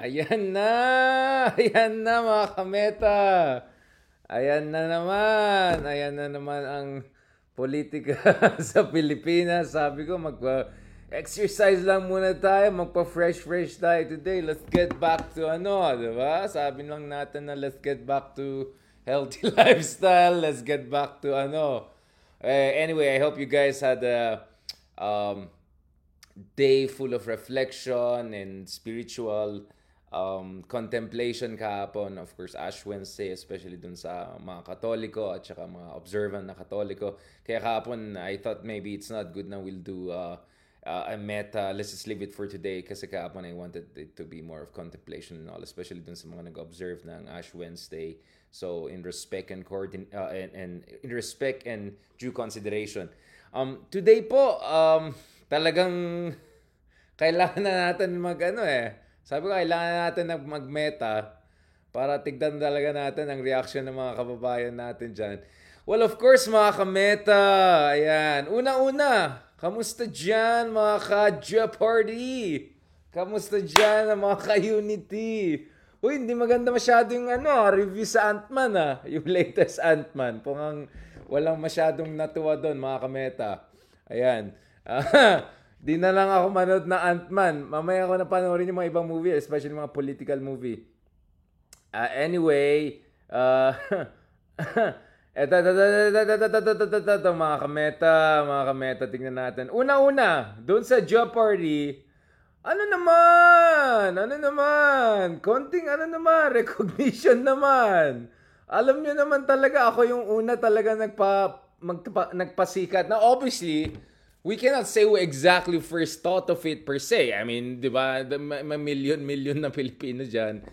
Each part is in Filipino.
Ayan na! Ayan na mga kameta! Ayan na naman! Ayan na naman ang politika sa Pilipinas. Sabi ko, magpa-exercise lang muna tayo. Magpa-fresh-fresh tayo today. Let's get back to ano, di ba? Sabi lang natin na let's get back to healthy lifestyle. Let's get back to ano. Uh, anyway, I hope you guys had a um, day full of reflection and spiritual um, contemplation kahapon. Of course, Ash Wednesday, especially dun sa mga Katoliko at saka mga observant na Katoliko. Kaya kahapon, I thought maybe it's not good na we'll do uh, uh, a meta. Let's just leave it for today kasi kahapon I wanted it to be more of contemplation and all, especially dun sa mga nag-observe ng Ash Wednesday. So, in respect and, coordin- uh, and, and in respect and due consideration. Um, today po, um, talagang kailangan na natin mag ano eh, sabi ko, kailangan natin na mag-meta para tignan talaga natin ang reaction ng mga kababayan natin dyan. Well, of course, mga kameta. Ayan. Una-una, kamusta dyan, mga ka Party? Kamusta dyan, mga ka-Unity? Uy, hindi maganda masyado yung ano, ah, review sa Ant-Man ah. Yung latest Ant-Man. Pungang walang masyadong natuwa doon, mga kameta. Ayan. Di na lang ako manood na Ant-Man. Mamaya ako na panoorin yung mga ibang movie, especially mga political movie. Uh, anyway, uh, eto, eto, eto, eto, eto, eto, eto, eto, eto, mga kameta, mga kameta, tingnan natin. Una-una, doon sa job party, ano naman? Ano naman? Konting ano naman? Recognition naman. Alam nyo naman talaga, ako yung una talaga nagpa, magpa, nagpasikat. Na obviously, we cannot say who exactly first thought of it per se. I mean, di ba, may million-million na Pilipino dyan.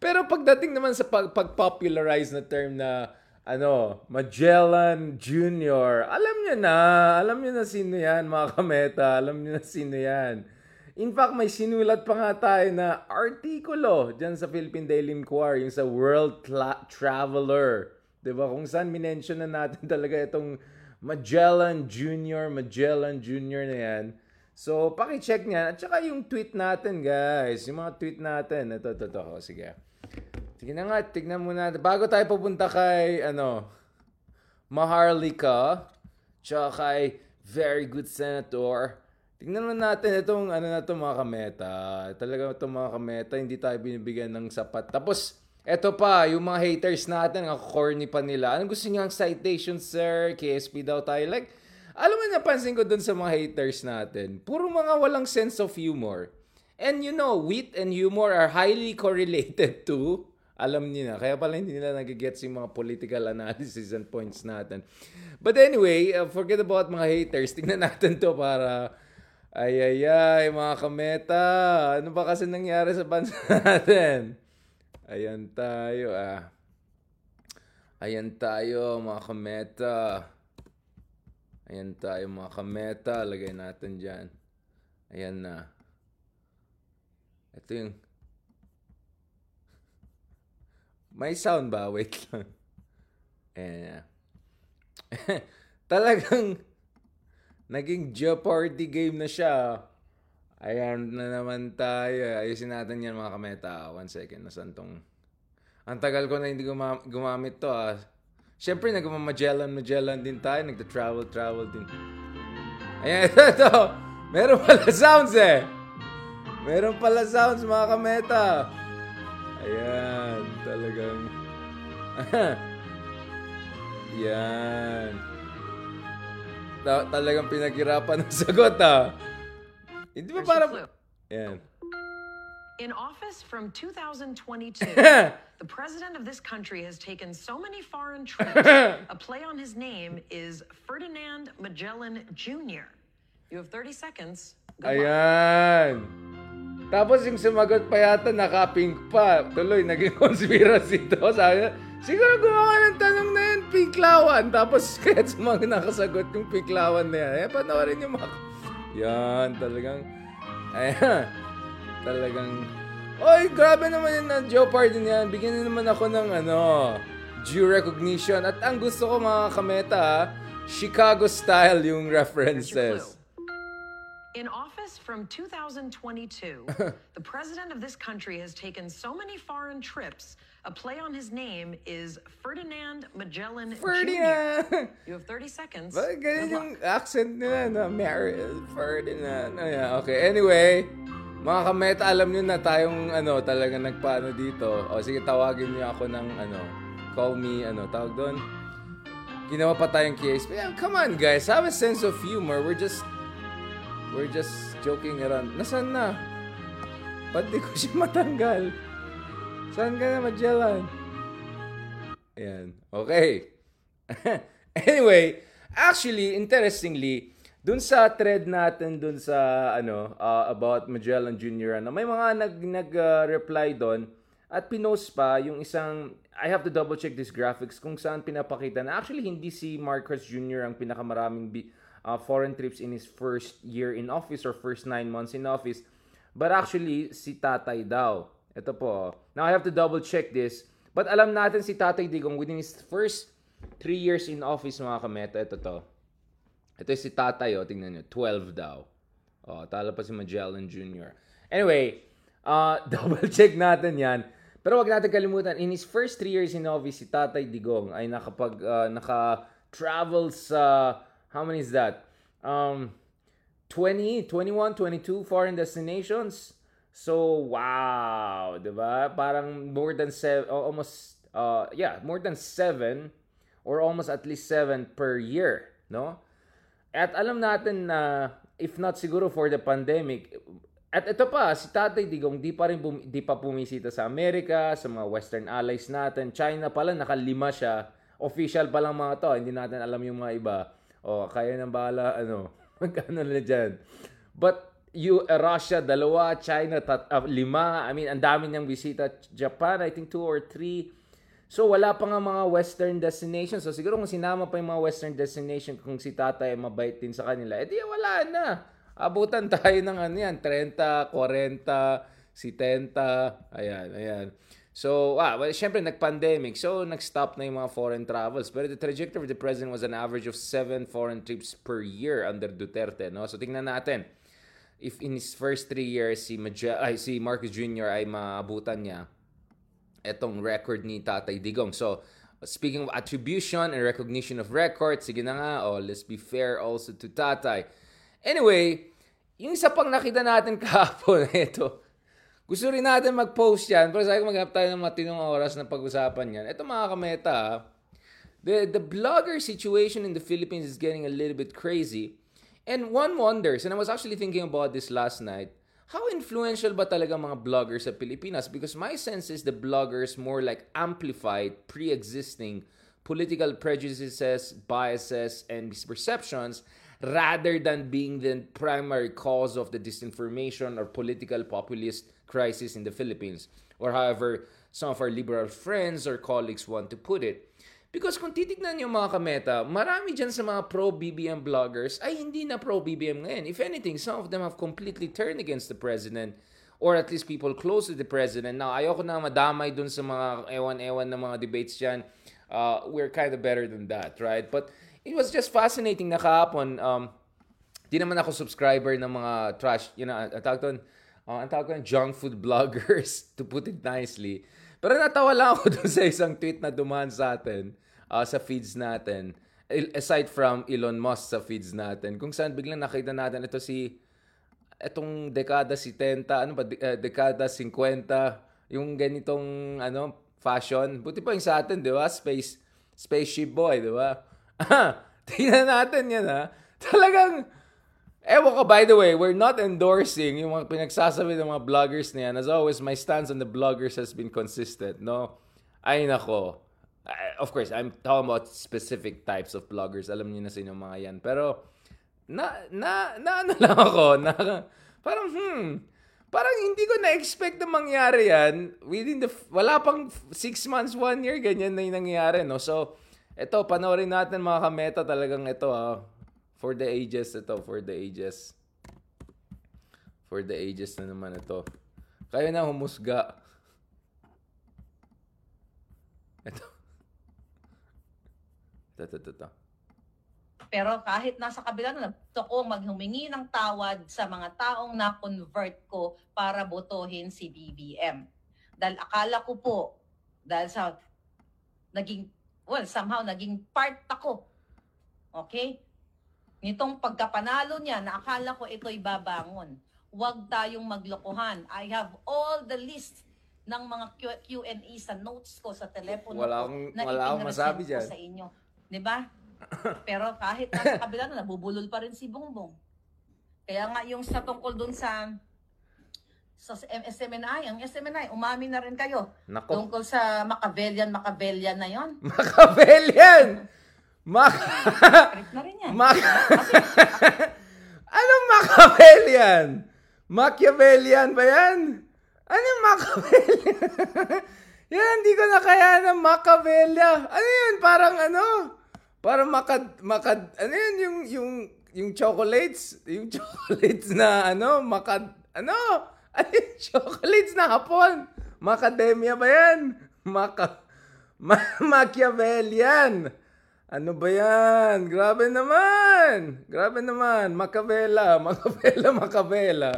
Pero pagdating naman sa pag- pag-popularize na term na ano, Magellan Jr., alam niyo na, alam niyo na sino yan, mga kameta, alam niyo na sino yan. In fact, may sinulat pa nga tayo na artikulo dyan sa Philippine Daily Inquirer, yung sa World Tra- Traveler. Diba? Kung saan minention na natin talaga itong Magellan Jr., Magellan Jr. na yan. So, paki-check niyan. At saka yung tweet natin, guys. Yung mga tweet natin. Ito, ito, ito. Oh, sige. Sige na nga, tignan muna. Bago tayo pupunta kay, ano, Maharlika, tsaka kay Very Good Senator, tignan mo natin itong, ano na ito, mga kameta. Talaga itong mga kameta, hindi tayo binibigyan ng sapat. Tapos, Eto pa, yung mga haters natin, ang corny pa nila. Anong gusto niyo ang citation, sir? KSP daw tayo. Like, alam mo, napansin ko dun sa mga haters natin, puro mga walang sense of humor. And you know, wit and humor are highly correlated to, alam niyo na, kaya pala hindi nila nagigets yung mga political analysis and points natin. But anyway, uh, forget about mga haters. Tingnan natin to para, ay ay ay, mga kameta, ano ba kasi nangyari sa bansa natin? Ayan tayo ah. Ayan tayo mga kameta. Ayan tayo mga kameta. Lagay natin dyan. Ayan na. Ito yung... May sound ba? Wait lang. Ayan Talagang naging Jeopardy game na siya. Ayan na naman tayo. Ayusin natin yan mga kameta. One second. Nasaan tong... Ang tagal ko na hindi guma- gumamit to ah. Siyempre, nagmamagellan, Magellan din tayo. Nagta-travel, travel din. Ayan, ito, ito. Meron pala sounds eh. Meron pala sounds mga kameta. Ayan, talagang... Yan. Ta- talagang pinaghirapan ng sagot ah. Hindi ba para... Yan. In office from 2022, the president of this country has taken so many foreign trips. A play on his name is Ferdinand Magellan Jr. You have 30 seconds. Good. Ayan. Tapos yung sumagot pa yata, naka-pink pa. Tuloy, naging conspiracy to. Sabi siguro gumawa ng tanong na yun, pinklawan. Tapos kaya sumagot nakasagot yung pinklawan na yan. Eh, panoorin yung mga... Yan, talagang... Ayan. Talagang... Oy, grabe naman yun na Joe Pardon yan. Bigyan niyo naman ako ng ano, due recognition. At ang gusto ko mga kameta, Chicago style yung references. In office from 2022, the president of this country has taken so many foreign trips. A play on his name is Ferdinand Magellan Jr. Ferdinand! You have 30 seconds. Ganyan Good yung accent nila na Mary Ferdinand? Ayan, okay. Anyway, mga kameta, alam nyo na tayong ano, talaga nagpaano dito. O sige, tawagin nyo ako ng ano, call me, ano, tawag doon. Ginawa pa tayong case. But yeah, come on guys, have a sense of humor. We're just, we're just joking around. Nasaan na? Ba't di ko siya matanggal? Saan ka na, Magellan? Ayan. Okay. anyway, actually, interestingly, dun sa thread natin dun sa ano uh, about Magellan Jr. ano, may mga nag nag uh, reply doon at pinost pa yung isang I have to double check this graphics kung saan pinapakita na actually hindi si Marcos Jr. ang pinakamaraming bi- uh, foreign trips in his first year in office or first nine months in office but actually si Tatay daw ito po now I have to double check this but alam natin si Tatay Digong within his first three years in office mga kameta ito to ito si tatay, oh, tingnan nyo. 12 daw. Oh, talo pa si Magellan Jr. Anyway, uh, double check natin yan. Pero wag natin kalimutan, in his first three years in office, si Tatay Digong ay nakapag, uh, naka-travel sa, how many is that? Um, 20, 21, 22 foreign destinations. So, wow, 'di ba? Parang more than seven, almost, uh, yeah, more than seven or almost at least seven per year, no? At alam natin na if not siguro for the pandemic, at ito pa, si Tatay Digong di pa rin bum- di pa pumisita sa Amerika, sa mga western allies natin. China pa lang, nakalima siya. Official pa lang mga to, hindi natin alam yung mga iba. O, kaya nang bahala, ano, magkano na dyan. But, you, uh, Russia, dalawa, China, tat, uh, lima. I mean, ang dami niyang bisita. Japan, I think two or three. So wala pa nga mga western destinations. So siguro kung sinama pa yung mga western destination kung si tatay ay mabait din sa kanila, edi wala na. Abutan tayo ng ano yan, 30, 40, 70, ayan, ayan. So, ah, well, syempre nag-pandemic. So, nag-stop na yung mga foreign travels. Pero the trajectory of the president was an average of 7 foreign trips per year under Duterte, no? So, tingnan natin. If in his first three years, si, Maja- ay, si Marcos Jr. ay maabutan niya, etong record ni Tatay Digong. So, speaking of attribution and recognition of records, sige na nga, oh, let's be fair also to Tatay. Anyway, yung isa pang nakita natin kahapon, ito, gusto rin natin mag-post yan, pero sabi ko maghanap tayo ng matinong oras na pag-usapan yan. Ito mga kameta, the, the blogger situation in the Philippines is getting a little bit crazy. And one wonders, and I was actually thinking about this last night, how influential ba talaga mga bloggers sa Pilipinas? Because my sense is the bloggers more like amplified pre-existing political prejudices, biases, and misperceptions rather than being the primary cause of the disinformation or political populist crisis in the Philippines, or however some of our liberal friends or colleagues want to put it. Because kung titignan niyo mga kameta, marami dyan sa mga pro-BBM bloggers ay hindi na pro-BBM ngayon. If anything, some of them have completely turned against the president or at least people close to the president. Now, ayoko na madamay dun sa mga ewan-ewan na mga debates dyan. Uh, we're kind of better than that, right? But it was just fascinating na kahapon. Um, di naman ako subscriber ng mga trash, you know, ang tawag doon, uh, ang tawag doon, junk food bloggers, to put it nicely. Pero natawa lang ako doon sa isang tweet na dumaan sa atin, uh, sa feeds natin. Aside from Elon Musk sa feeds natin, kung saan biglang nakita natin ito si, etong dekada 70, ano ba, de- uh, dekada 50, yung ganitong, ano, fashion. Buti pa yung sa atin, di ba? Space, spaceship boy, di ba? Tingnan natin yan, ha? Talagang, Ewan ko, by the way, we're not endorsing yung mga pinagsasabi ng mga bloggers na yan. As always, my stance on the bloggers has been consistent, no? Ay, nako. Of course, I'm talking about specific types of bloggers. Alam niyo na sino mga yan. Pero, na, na, na ano lang ako, na, parang, hmm, parang hindi ko na-expect na mangyari yan. Within the, wala pang f- six months, one year, ganyan na yung nangyari, no? So, eto, panoorin natin mga kameta talagang ito, ah. For the ages ito, for the ages. For the ages na naman ito. Kayo na humusga. Ito. Ito, ito, ito, ito. Pero kahit nasa kabila na gusto ko maghumingi ng tawad sa mga taong na-convert ko para botohin si BBM. Dahil akala ko po, dahil sa naging, well, somehow naging part ako. Okay? Nitong pagkapanalo niya, na akala ko ito'y babangon. Huwag tayong maglokohan. I have all the list ng mga Q- Q&A sa notes ko sa telepono Wala ko akong- na wala akong masabi ko dyan. sa inyo. 'Di ba? Pero kahit nasa kabila na, nabubulol pa rin si Bongbong. Kaya nga yung sa tungkol dun sa sa SMNI, ang SMNI, umamin na rin kayo. Nako. Tungkol sa Machiavellian, Machiavellian na yon. Machiavellian! Mac... Correct na rin yan. Mac... Anong Machiavellian? Machiavellian ba yan? Anong Machiavellian? yan, hindi ko na kaya ng Machiavellia. Ano yun? Parang ano? Parang makad... makad ano yun? Yung, yung, yung chocolates? Yung chocolates na ano? Makad... Ano? Ano yung chocolates na hapon? Macademia ba yan? Maka... Ma- Machiavellian. Ano ba yan? Grabe naman! Grabe naman! Macavella, Macavella, Macavella.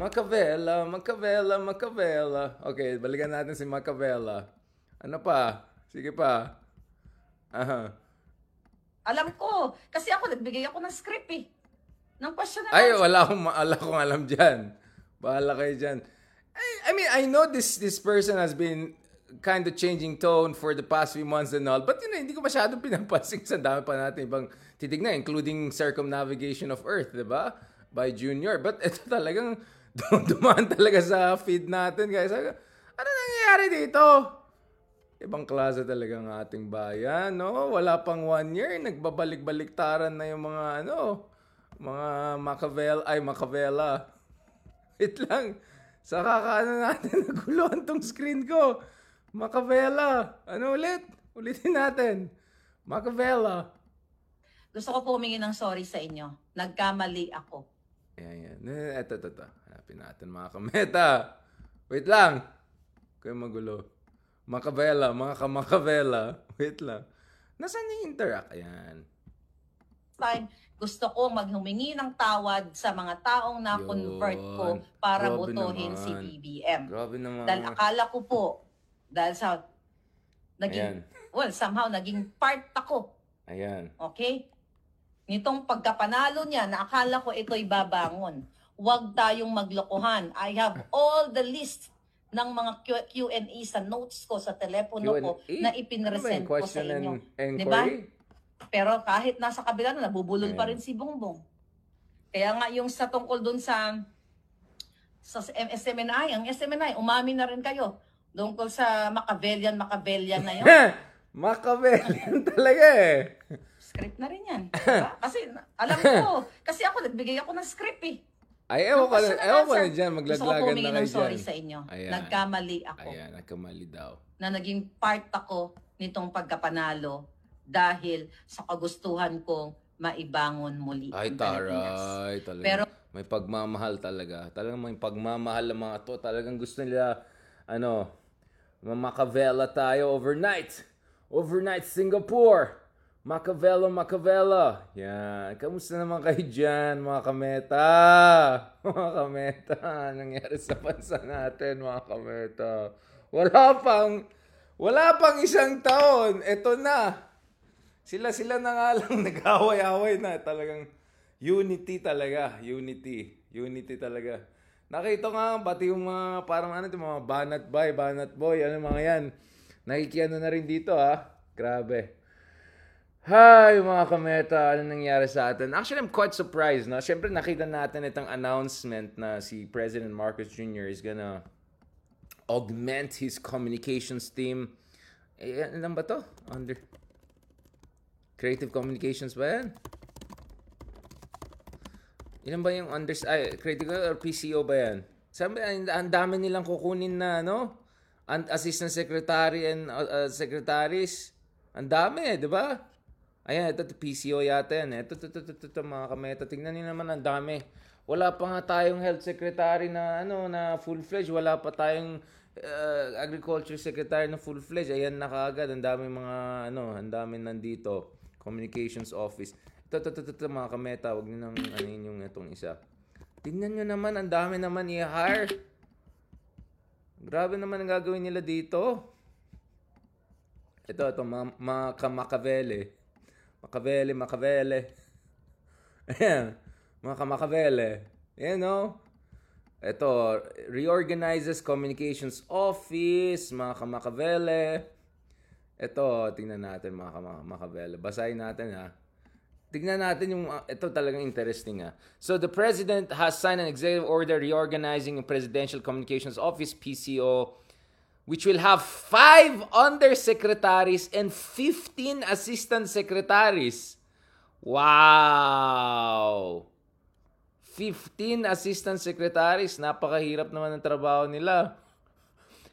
Macavella, Macavella, Macavella. Okay, balikan natin si Macavella. Ano pa? Sige pa. Aha. alam ko. Kasi ako, nagbigay ako ng script eh. Ng question na Ay, wala akong, wala akong alam dyan. Bahala kayo dyan. I, I mean, I know this this person has been kind of changing tone for the past few months and all. But you know, hindi ko masyadong pinapansin sa dami pa natin ibang titignan, including circumnavigation of Earth, di ba? By Junior. But ito talagang dumaan talaga sa feed natin, guys. Ano nangyayari dito? Ibang klase talaga ng ating bayan, no? Wala pang one year, nagbabalik-baliktaran na yung mga, ano, mga Machiavel, ay, Macavella. Wait lang. Sa kakaano natin, naguluhan tong screen ko. Macavella. Ano ulit? Ulitin natin. Macavella. Gusto ko po humingi ng sorry sa inyo. Nagkamali ako. Ayan, yan. Eh, Eto, eto, eto. Hanapin natin mga kameta. Wait lang. Kayo magulo. Macavella, mga kamakavella. Wait lang. Nasaan yung interact? Ayan. time, gusto ko maghumingi ng tawad sa mga taong na-convert ko para Grabe botohin naman. si BBM. Grabe naman. Dahil akala ko po, dahil sa, naging, Ayan. well, somehow naging part ako. Ayan. Okay? Nitong pagkapanalo niya, na akala ko ito'y babangon. Huwag tayong maglokohan. I have all the list ng mga Q- Q&A sa notes ko sa telepono ko Q&A? na Ano ipinresent ko sa question inyo. and Di ba? inquiry? Pero kahit nasa kabila na, nabubulol pa rin si Bongbong. Kaya nga yung sa tungkol dun sa sa SMNI, ang SMNI, umamin na rin kayo. Tungkol sa Machiavellian, Machiavellian na yun. Machiavellian talaga eh. script na rin yan. Diba? Kasi alam ko, kasi ako nagbigay ako ng script eh. Ay, ewan ko na, ewan ko na dyan. Gusto ko Maglaglagan po na kayo ng sorry dyan. sa inyo. Ayan. Nagkamali ako Ayan, nagkamali daw. na naging part ako nitong pagkapanalo dahil sa kagustuhan kong maibangon muli Ay, ang Pilipinas. taray. Talaga. Pero- may pagmamahal talaga. Talagang may pagmamahal ng mga to. Talagang gusto nila, ano, mamakavela tayo overnight. Overnight Singapore. Macavella, Macavella. Yan. Kamusta naman kayo dyan, mga kameta? Mga kameta. Nangyari sa bansa natin, mga kameta? Wala pang, wala pang isang taon. Ito na. Sila-sila na nga lang nag-away-away na. Talagang unity talaga. Unity. Unity talaga. Nakita nga, pati yung mga, parang ano, yung mga banat boy, banat boy, ano mga yan. Nakikiano na rin dito, ha? Grabe. Hi, mga kameta. Ano nangyari sa atin? Actually, I'm quite surprised, no? Siyempre, nakita natin itong announcement na si President Marcos Jr. is gonna augment his communications team. Eh, ano ba to? Under... Creative Communications ba yan? Ilan ba yung under... Ay, critical or PCO ba yan? Sabi, ang ang dami nilang kukunin na, ano? An- assistant secretary and uh, uh, secretaries. Ang dami, di ba? Ayan, ito, ito PCO yata yan. Ito, ito, ito, ito, ito, mga kameta. Tingnan niyo naman, ang dami. Wala pa nga tayong health secretary na, ano, na full-fledged. Wala pa tayong uh, agriculture secretary na full-fledged. Ayan na kaagad. Ang dami mga, ano, ang dami nandito. Communications office. Ito, mga kameta, huwag nyo nang ano yung itong isa. Tingnan nyo naman, ang dami naman i-hire. Grabe naman ang gagawin nila dito. Ito, ito, mga, mga kamakavele. Makavele, makavele. Ayan, mga kamakavele. You know? Ito, reorganizes communications office, mga kamakavele. Ito, tingnan natin mga kamakavele. Basahin natin ha. Tingnan natin yung, uh, ito talagang interesting ha. So, the President has signed an executive order reorganizing the Presidential Communications Office, PCO, which will have five undersecretaries and 15 assistant secretaries. Wow! 15 assistant secretaries. Napakahirap naman ng trabaho nila.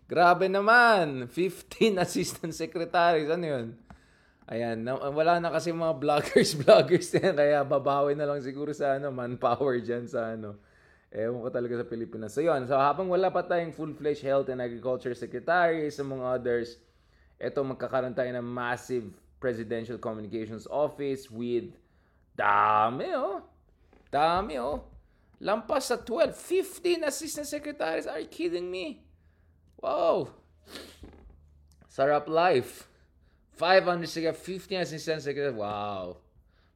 Grabe naman. 15 assistant secretaries. Ano yun? Ayan, na, wala na kasi mga vloggers, vloggers din. Kaya babawi na lang siguro sa ano, manpower dyan sa ano. Ewan ko talaga sa Pilipinas. So yun, so habang wala pa tayong full-fledged health and agriculture secretaries, among others, eto magkakaroon tayo ng massive presidential communications office with dami oh. Dami oh. Lampas sa 12, 15 assistant secretaries. Are you kidding me? Wow. Sarap life. 500 siga, 15 assistant secretary. Wow.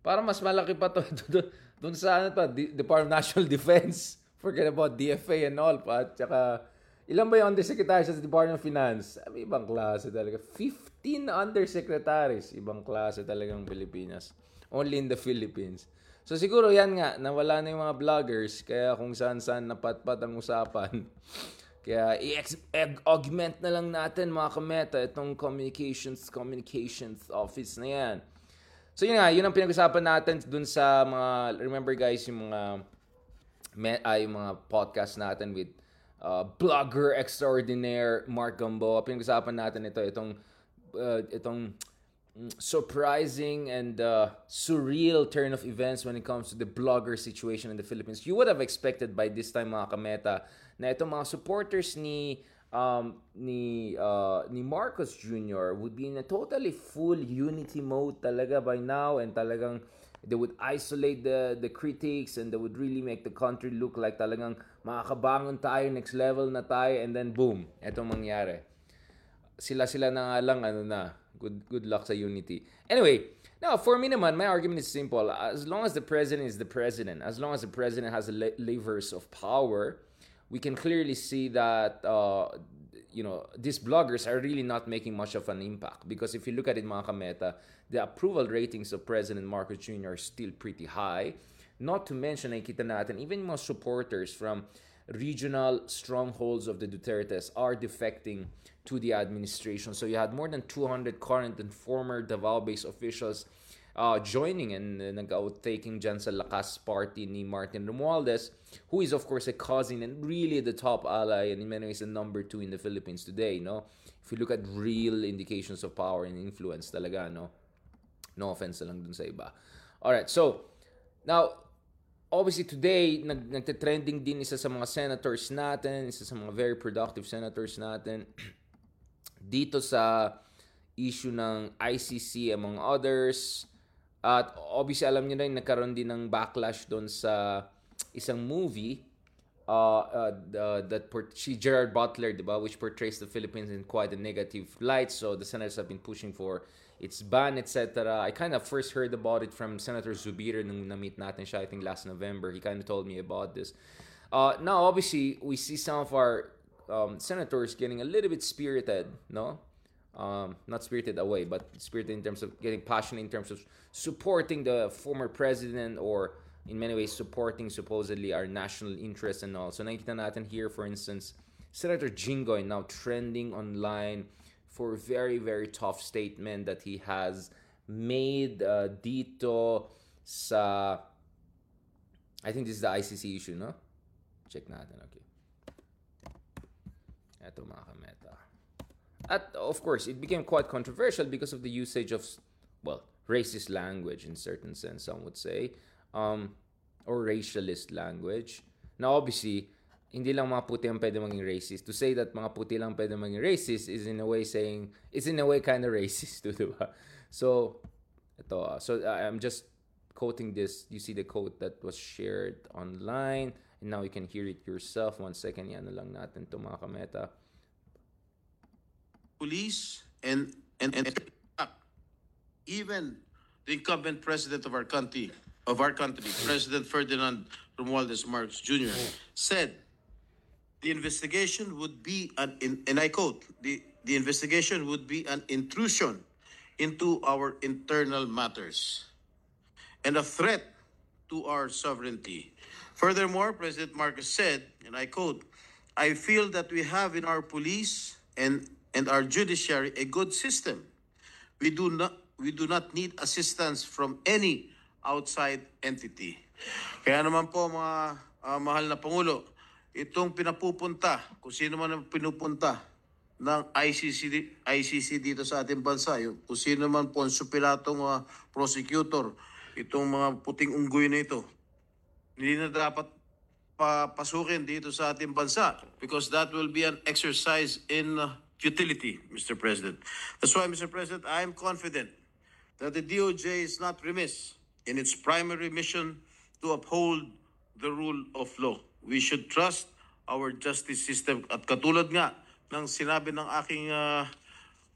Para mas malaki pa to doon sa ano pa, Department of National Defense. Forget about DFA and all pa. Tsaka, ilan ba yung undersecretary sa Department of Finance? Sabi, ibang klase talaga. 15 undersecretaries. Ibang klase talagang Pilipinas. Only in the Philippines. So siguro yan nga, nawala na yung mga vloggers. Kaya kung saan-saan napatpat ang usapan. Kaya i-augment na lang natin mga kameta itong communications communications office na yan. So yun nga, yun ang pinag-usapan natin dun sa mga, remember guys, yung mga, ay, uh, yung mga podcast natin with uh, blogger extraordinaire Mark Gambo. Pinag-usapan natin ito, itong, uh, itong surprising and uh, surreal turn of events when it comes to the blogger situation in the Philippines. You would have expected by this time mga kameta na itong mga supporters ni um, ni uh, ni Marcos Jr. would be in a totally full unity mode talaga by now and talagang they would isolate the the critics and they would really make the country look like talagang makakabangon tayo next level na tayo and then boom etong mangyari sila sila na nga lang ano na good good luck sa unity. Anyway now for me naman my argument is simple. As long as the president is the president as long as the president has levers of power we can clearly see that uh, you know these bloggers are really not making much of an impact. Because if you look at it mga kameta the approval ratings of President Marcos Jr. are still pretty high. Not to mention nakita natin even mga supporters from regional strongholds of the Dutertes are defecting to the administration so you had more than 200 current and former Davao-based officials uh, joining and uh, nag-outtaking Lakas Party ni Martin Romualdez, who is of course a cousin and really the top ally and in many ways the number two in the Philippines today, no? If you look at real indications of power and influence talaga, no? No offense lang dun sa iba. Alright, so, now, obviously today, nag nagte-trending din isa sa mga senators natin, isa sa mga very productive senators natin, dito sa issue ng ICC among others, at obviously alam niyo rin nagkaroon din ng backlash doon sa isang movie uh, uh, uh, that port- si Gerard Butler, di ba, which portrays the Philippines in quite a negative light. So the senators have been pushing for its ban, etc. I kind of first heard about it from Senator Zubir nung na-meet natin siya, I think last November. He kind of told me about this. Uh, now, obviously, we see some of our um, senators getting a little bit spirited, no? um, not spirited away, but spirited in terms of getting passionate in terms of supporting the former president or in many ways supporting supposedly our national interests and all. So nakita natin here, for instance, Senator Jingoy now trending online for a very, very tough statement that he has made uh, dito sa I think this is the ICC issue, no? Check natin, okay. Ito mga. At of course, it became quite controversial because of the usage of, well, racist language in certain sense, some would say, um, or racialist language. Now, obviously, hindi lang mga puti ang pwede maging racist. To say that mga puti lang pwede maging racist is in a way saying, is in a way kind of racist too, di ba? So, ito, uh, so I'm just quoting this, you see the quote that was shared online, and now you can hear it yourself. One second, yan lang natin to mga kameta. police and and and even the incumbent president of our country of our country, President Ferdinand Romualdez Marcos Jr. said the investigation would be an in, and I quote the the investigation would be an intrusion into our internal matters and a threat to our sovereignty. Furthermore, President Marcos said, and I quote, I feel that we have in our police and, and our judiciary a good system. We do not we do not need assistance from any outside entity. Kaya naman po mga ah, mahal na Pangulo, itong pinapupunta, kung sino man ang pinupunta ng ICC, ICC dito sa ating bansa, yung, kung sino man po ang supilatong ah, prosecutor, itong mga puting unggoy na ito, hindi na dapat papasukin dito sa ating bansa because that will be an exercise in uh, futility, Mr. President. That's why, Mr. President, I am confident that the DOJ is not remiss in its primary mission to uphold the rule of law. We should trust our justice system. At katulad nga ng sinabi ng aking uh,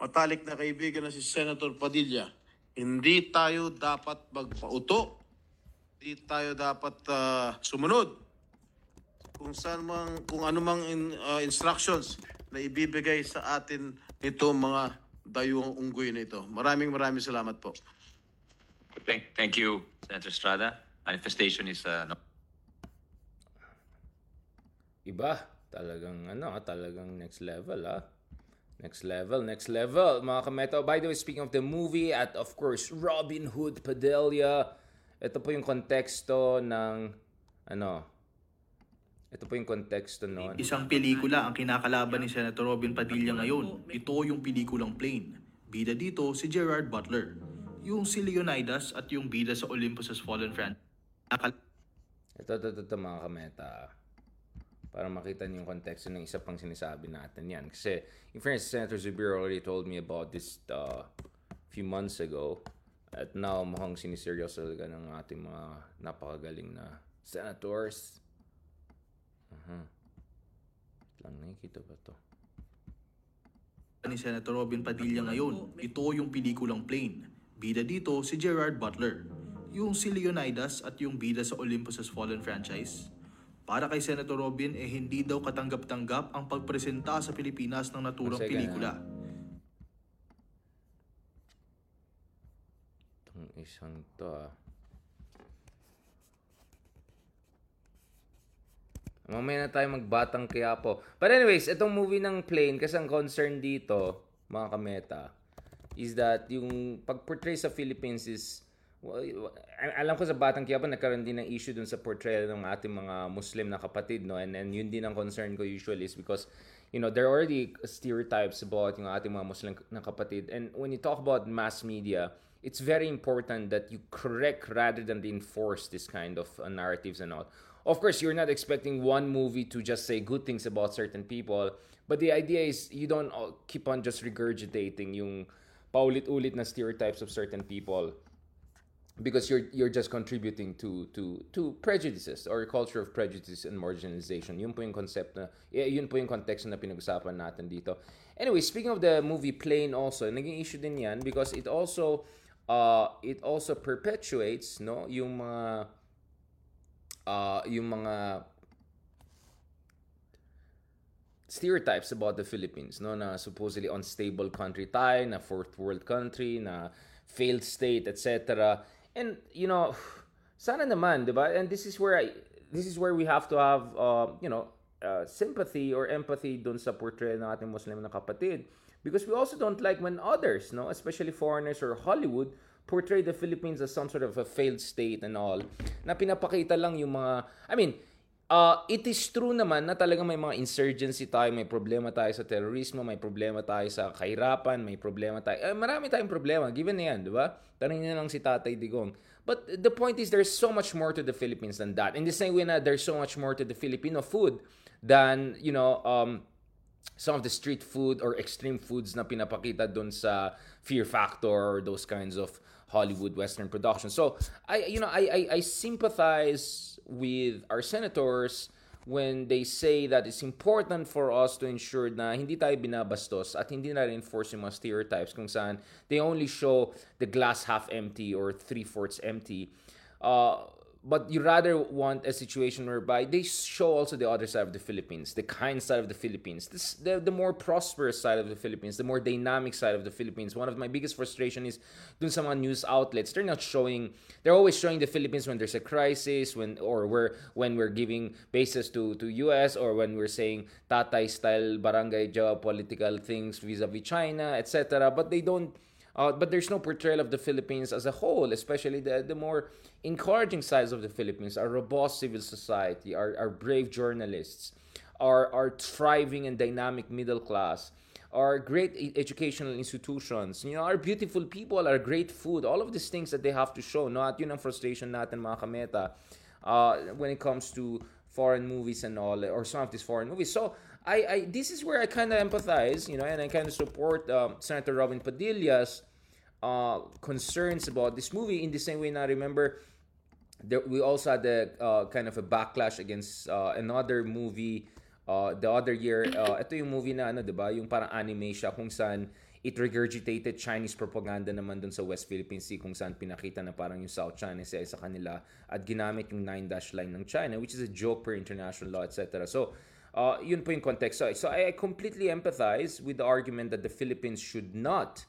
matalik na kaibigan na si Senator Padilla, hindi tayo dapat magpauto di tayo dapat ah, sumunod kung saan mang kung ano mang in- ah, instructions na ibibigay sa atin nito mga dayuhang unggoy na ito. Maraming maraming salamat po. Thank, thank you, Senator Estrada. Manifestation is uh, no- Iba. Talagang ano, ah, talagang next level ah. Next level, next level. Mga kameto, by the way, speaking of the movie at of course, Robin Hood Padilla. Ito po yung konteksto ng ano, ito po yung konteksto noon. Isang pelikula ang kinakalaban ni Senator Robin Padilla ngayon. Ito yung pelikulang Plane. Bida dito si Gerard Butler. Yung si Leonidas at yung bida sa Olympus Has Fallen. Nakal- Ito, ito, ito, ito, mga kameta. Para makita niyo yung konteksto ng isa pang sinasabi natin yan. Kasi, in fairness, Senator Zubir already told me about this uh, few months ago. At now, mukhang siniseryoso talaga ng ating mga napakagaling na senators. Uh-huh. Lang nakikita ba to? ni Senator Robin Padilla ngayon. Ito yung pelikulang Plane. Bida dito si Gerard Butler. Yung si Leonidas at yung bida sa Olympus Has Fallen franchise. Para kay Senator Robin, eh hindi daw katanggap-tanggap ang pagpresenta sa Pilipinas ng naturang pelikula. Itong isang to ah. Mamaya na tayo magbatang kaya po. But anyways, itong movie ng plane, kasi ang concern dito, mga kameta, is that yung pag-portray sa Philippines is, well, al- alam ko sa Batang Quiapo, nagkaroon din ng issue dun sa portrayal ng ating mga Muslim na kapatid, no? And, and yun din ang concern ko usually is because, you know, there are already stereotypes about yung ating mga Muslim na kapatid. And when you talk about mass media, it's very important that you correct rather than reinforce this kind of uh, narratives and all. Of course, you're not expecting one movie to just say good things about certain people, but the idea is you don't keep on just regurgitating yung paulit-ulit na stereotypes of certain people because you're you're just contributing to to to prejudices or a culture of prejudice and marginalization. Yun po yung concept na y- yun po yung context na pinag-usapan natin dito. Anyway, speaking of the movie Plane also, naging issue din 'yan because it also uh it also perpetuates no yung mga uh yung mga stereotypes about the Philippines, no, na supposedly unstable country tayo, na fourth world country, na failed state, etc. And you know, sana naman, 'di ba? And this is where I this is where we have to have uh, you know, uh, sympathy or empathy dun sa portrayal ng ating Muslim na kapatid. Because we also don't like when others, no, especially foreigners or Hollywood portray the Philippines as some sort of a failed state and all. Na pinapakita lang yung mga I mean Uh, it is true naman na talaga may mga insurgency tayo, may problema tayo sa terorismo, may problema tayo sa kahirapan, may problema tayo. Eh, marami tayong problema, given na yan, di ba? Tanongin na lang si Tatay Digong. But the point is, there's so much more to the Philippines than that. In the same way na there's so much more to the Filipino food than, you know, um, some of the street food or extreme foods na pinapakita doon sa Fear Factor or those kinds of Hollywood Western production. So I you know I, I, I sympathize with our senators when they say that it's important for us to ensure na hindi tayo binabastos at hindi na reinforce yung mga stereotypes kung saan they only show the glass half empty or three-fourths empty. Uh, but you rather want a situation whereby they show also the other side of the Philippines, the kind side of the Philippines, this, the, the more prosperous side of the Philippines, the more dynamic side of the Philippines. One of my biggest frustration is doing mga news outlets, they're not showing, they're always showing the Philippines when there's a crisis, when or where when we're giving bases to, to US or when we're saying tatay style barangay geopolitical things vis-a-vis China, etc. But they don't uh, but there's no portrayal of the Philippines as a whole, especially the, the more encouraging sides of the Philippines, our robust civil society, our, our brave journalists, our, our thriving and dynamic middle class, our great educational institutions, you know, our beautiful people, our great food, all of these things that they have to show. Not, yun ang frustration natin mga kameta uh, when it comes to foreign movies and all, or some of these foreign movies. So, I, I this is where I kind of empathize, you know, and I kind of support um, Senator Robin Padilla's uh, concerns about this movie in the same way. Now, remember, there, we also had the uh, kind of a backlash against uh, another movie uh, the other year. Uh, ito yung movie na ano, ba? Yung parang anime siya kung saan it regurgitated Chinese propaganda naman dun sa West Philippine Sea kung saan pinakita na parang yung South China Sea sa kanila at ginamit yung nine dash line ng China which is a joke per international law etc. So uh, yun po yung context. So, so I completely empathize with the argument that the Philippines should not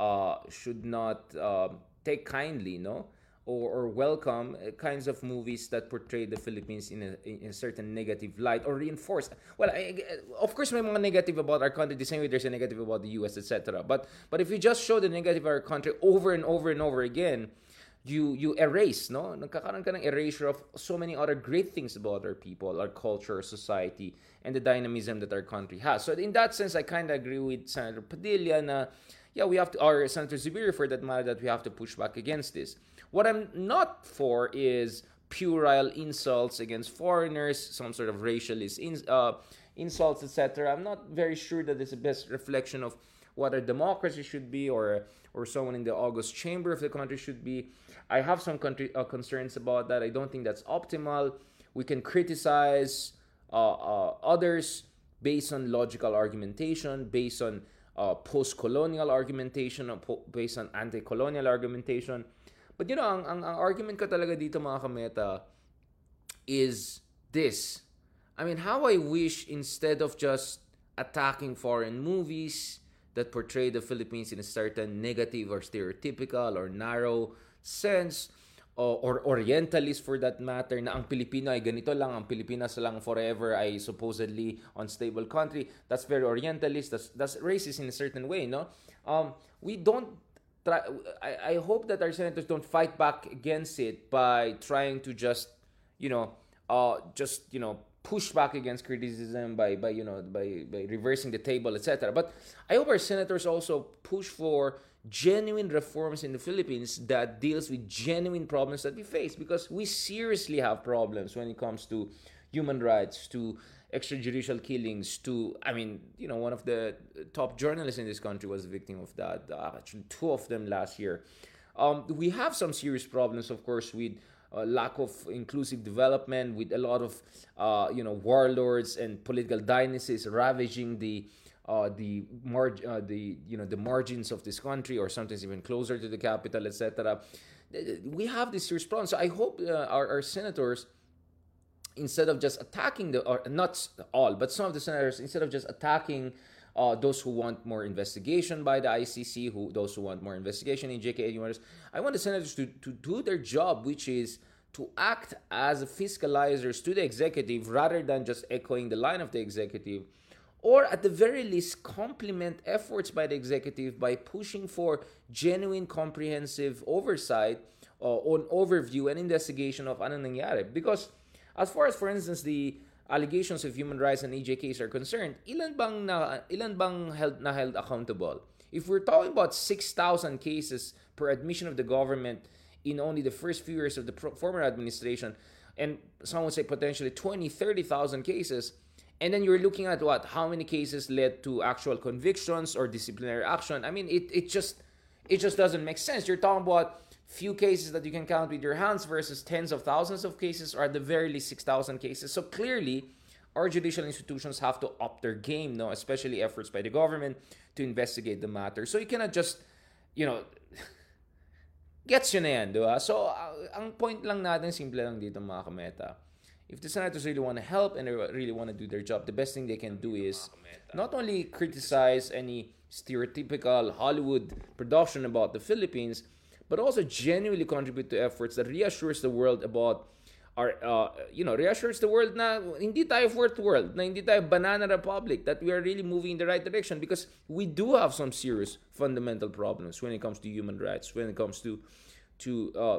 uh, should not uh, take kindly, no, or, or welcome uh, kinds of movies that portray the Philippines in a, in a certain negative light or reinforce. Well, I, of course, may mga negative about our country. The same way there's a negative about the U.S., etc. But but if you just show the negative of our country over and over and over again, you you erase, no? Nagkakaroon ka ng erasure of so many other great things about our people, our culture, our society, and the dynamism that our country has. So in that sense, I kind of agree with Senator Padilla na yeah, we have to, or Senator Zubiri for that matter, that we have to push back against this. What I'm not for is puerile insults against foreigners, some sort of racialist in, uh, insults, etc. I'm not very sure that it's the best reflection of what a democracy should be or or someone in the August chamber of the country should be. I have some country, uh, concerns about that. I don't think that's optimal. We can criticize uh, uh, others based on logical argumentation, based on uh, post-colonial argumentation, or po- based on anti-colonial argumentation. But you know, ang, ang, ang argument ko talaga dito mga kameta is this. I mean, how I wish instead of just attacking foreign movies that portray the Philippines in a certain negative or stereotypical or narrow sense, or, or Orientalist for that matter, na ang Pilipino ay ganito lang, ang Pilipinas lang forever ay supposedly unstable country. That's very Orientalist. That's, that's racist in a certain way, no? Um, we don't try, I, I hope that our senators don't fight back against it by trying to just, you know, uh, just, you know, push back against criticism by, by you know, by, by reversing the table, etc. But I hope our senators also push for genuine reforms in the Philippines that deals with genuine problems that we face because we seriously have problems when it comes to human rights, to extrajudicial killings, to I mean, you know, one of the top journalists in this country was a victim of that. Actually, two of them last year. Um, we have some serious problems, of course, with uh, lack of inclusive development, with a lot of uh, you know warlords and political dynasties ravaging the uh, the mar- uh, the you know the margins of this country or sometimes even closer to the capital etc we have this problem. So i hope uh, our, our senators instead of just attacking the or not all but some of the senators instead of just attacking uh, those who want more investigation by the ICC, who those who want more investigation in JK I want the senators to, to do their job, which is to act as fiscalizers to the executive rather than just echoing the line of the executive or at the very least complement efforts by the executive by pushing for genuine comprehensive oversight uh, on overview and investigation of ano nangyari because as far as for instance the allegations of human rights and EJKs are concerned ilan bang na ilan bang held na held accountable if we're talking about 6,000 cases per admission of the government in only the first few years of the former administration and some would say potentially 20 30,000 cases and then you're looking at what how many cases led to actual convictions or disciplinary action i mean it, it just It just doesn't make sense. You're talking about few cases that you can count with your hands versus tens of thousands of cases, or at the very least 6,000 cases. So clearly, our judicial institutions have to up their game, no, especially efforts by the government to investigate the matter. So you cannot just, you know, gets yun na yan, di ba? So, uh, ang point lang natin, simple lang dito mga kameta. If the senators really want to help and they really want to do their job, the best thing they can do is not only criticize any stereotypical Hollywood production about the Philippines, but also genuinely contribute to efforts that reassures the world about our, uh, you know, reassures the world na hindi tayo fourth world, na hindi tayo banana republic, that we are really moving in the right direction because we do have some serious fundamental problems when it comes to human rights, when it comes to to uh,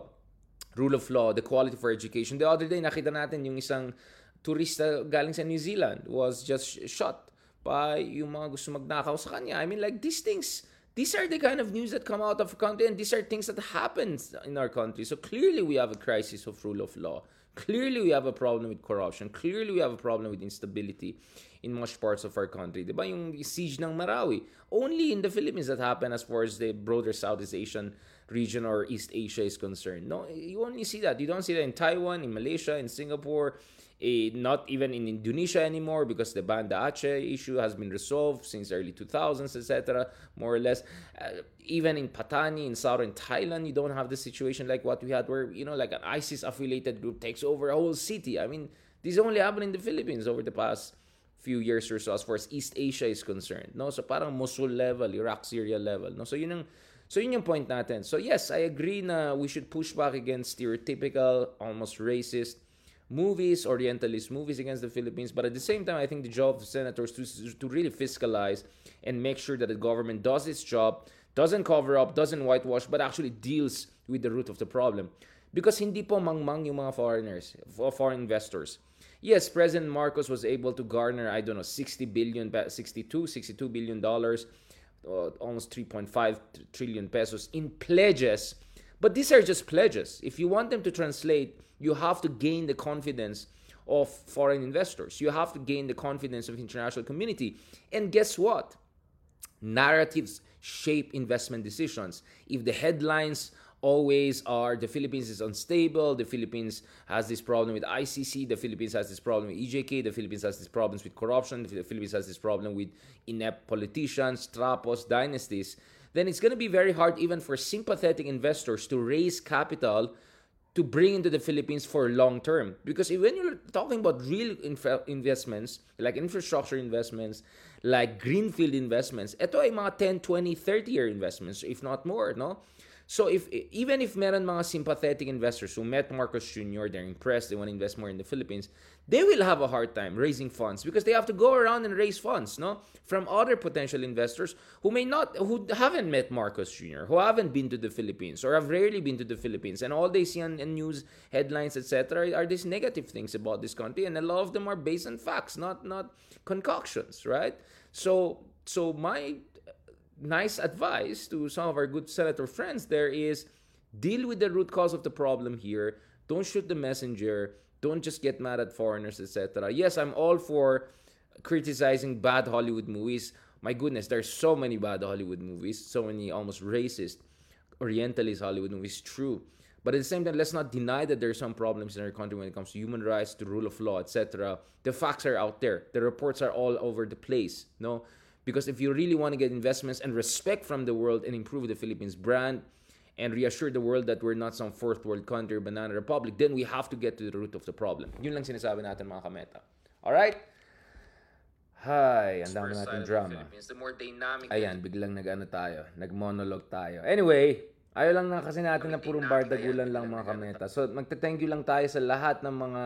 rule of law, the quality for education. The other day, nakita natin yung isang turista galing sa New Zealand was just shot by yung mga gusto magnakaw sa kanya. I mean, like, these things, these are the kind of news that come out of a country and these are things that happen in our country. So clearly we have a crisis of rule of law. Clearly we have a problem with corruption. Clearly we have a problem with instability in much parts of our country. Yung siege ng Marawi? Only in the Philippines that happened as far as the broader Southeast Asian region or East Asia is concerned. No, you only see that. You don't see that in Taiwan, in Malaysia, in Singapore, eh, not even in Indonesia anymore because the Banda Aceh issue has been resolved since early 2000s, etc. More or less. Uh, even in Patani, in southern Thailand, you don't have the situation like what we had where, you know, like an ISIS affiliated group takes over a whole city. I mean, this only happened in the Philippines over the past few years or so as far as East Asia is concerned. No? So parang Mosul level, Iraq, Syria level. No? So yun ang So yun yung point natin. So yes, I agree na we should push back against stereotypical, almost racist movies, Orientalist movies against the Philippines. But at the same time, I think the job of senators to, to really fiscalize and make sure that the government does its job, doesn't cover up, doesn't whitewash, but actually deals with the root of the problem. Because hindi po mangmang yung mga foreigners, foreign investors. Yes, President Marcos was able to garner, I don't know, 60 billion, 62, 62 billion dollars uh, almost 3.5 trillion pesos in pledges. But these are just pledges. If you want them to translate, you have to gain the confidence of foreign investors. You have to gain the confidence of the international community. And guess what? Narratives shape investment decisions. If the headlines always are the Philippines is unstable, the Philippines has this problem with ICC, the Philippines has this problem with EJK, the Philippines has these problems with corruption, the Philippines has this problem with inept politicians, trapos, dynasties, then it's going to be very hard even for sympathetic investors to raise capital to bring into the Philippines for long term. Because when you're talking about real inf- investments, like infrastructure investments, like greenfield investments, ito ay mga 10, 20, 30 year investments, if not more, no? So if even if meron mga sympathetic investors who met Marcos Jr., they're impressed, they want to invest more in the Philippines, they will have a hard time raising funds because they have to go around and raise funds, no, from other potential investors who may not, who haven't met Marcos Jr., who haven't been to the Philippines or have rarely been to the Philippines, and all they see on, on news headlines, etc., are these negative things about this country, and a lot of them are based on facts, not not concoctions, right? So so my nice advice to some of our good senator friends there is deal with the root cause of the problem here. Don't shoot the messenger. Don't just get mad at foreigners, etc. Yes, I'm all for criticizing bad Hollywood movies. My goodness, there's so many bad Hollywood movies, so many almost racist, Orientalist Hollywood movies. True. But at the same time, let's not deny that there are some problems in our country when it comes to human rights, to rule of law, etc. The facts are out there. The reports are all over the place. No, because if you really want to get investments and respect from the world and improve the Philippines brand and reassure the world that we're not some fourth world country or banana republic, then we have to get to the root of the problem. Yun lang sinasabi natin mga kameta. Alright? Hi, ang dami natin drama. The more dynamic Ayan, biglang nag-ano tayo. Nag-monologue tayo. Anyway, ayaw lang na kasi natin na purong bardagulan lang mga kameta. So, magte-thank you lang tayo sa lahat ng mga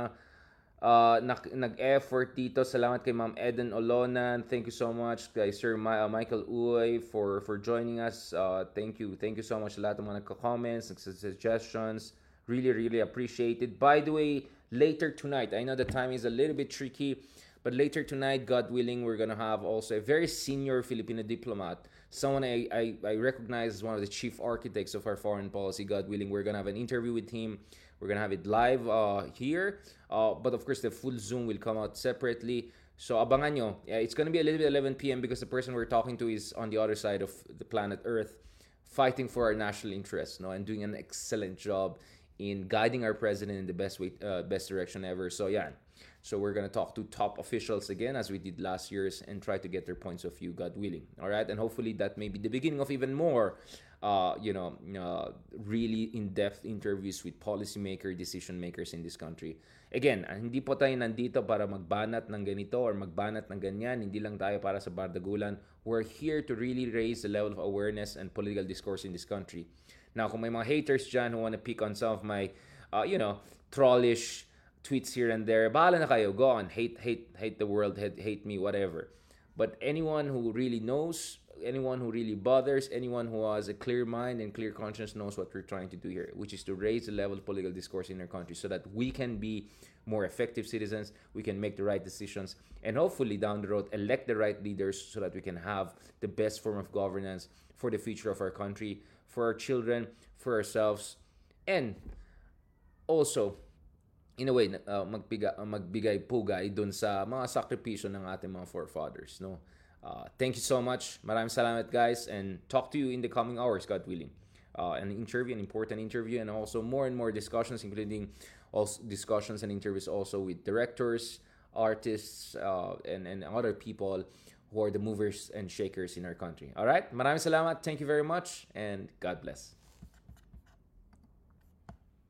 uh, nag-effort dito. Salamat kay Ma'am Eden Olonan. Thank you so much kay Sir uh, Michael Uy for for joining us. Uh, thank you. Thank you so much sa lahat ng mga nagko-comments, suggestions. Really, really appreciated. By the way, later tonight, I know the time is a little bit tricky, but later tonight, God willing, we're gonna have also a very senior Filipino diplomat, someone I, I, I recognize as one of the chief architects of our foreign policy. God willing, we're gonna have an interview with him. We're gonna have it live uh, here, uh, but of course the full Zoom will come out separately. So abangan nyo. Yeah, it's gonna be a little bit 11 p.m. because the person we're talking to is on the other side of the planet Earth fighting for our national interests, no, and doing an excellent job in guiding our president in the best way, uh, best direction ever. So yeah, so we're gonna talk to top officials again as we did last year's and try to get their points of view, God willing. All right, and hopefully that may be the beginning of even more, uh, you know, uh, really in-depth interviews with policymaker, decision makers in this country. Again, ah, hindi po tayo nandito para magbanat ng ganito or magbanat ng ganyan. Hindi lang tayo para sa bardagulan. We're here to really raise the level of awareness and political discourse in this country. Now, kung may mga haters dyan who wanna pick on some of my, uh, you know, trollish tweets here and there, bahala na kayo. Go on. Hate, hate, hate the world. Hate, hate me, whatever. But anyone who really knows, anyone who really bothers, anyone who has a clear mind and clear conscience knows what we're trying to do here, which is to raise the level of political discourse in our country so that we can be more effective citizens, we can make the right decisions, and hopefully down the road elect the right leaders so that we can have the best form of governance for the future of our country, for our children, for ourselves, and also in a way uh, magbiga, uh, magbigay pugay dun sa mga sakripisyo ng ating mga forefathers no uh, thank you so much. Maraming salamat guys and talk to you in the coming hours God willing. Uh, an interview an important interview and also more and more discussions including also discussions and interviews also with directors artists uh, and, and other people who are the movers and shakers in our country. All right? Maraming salamat. Thank you very much and God bless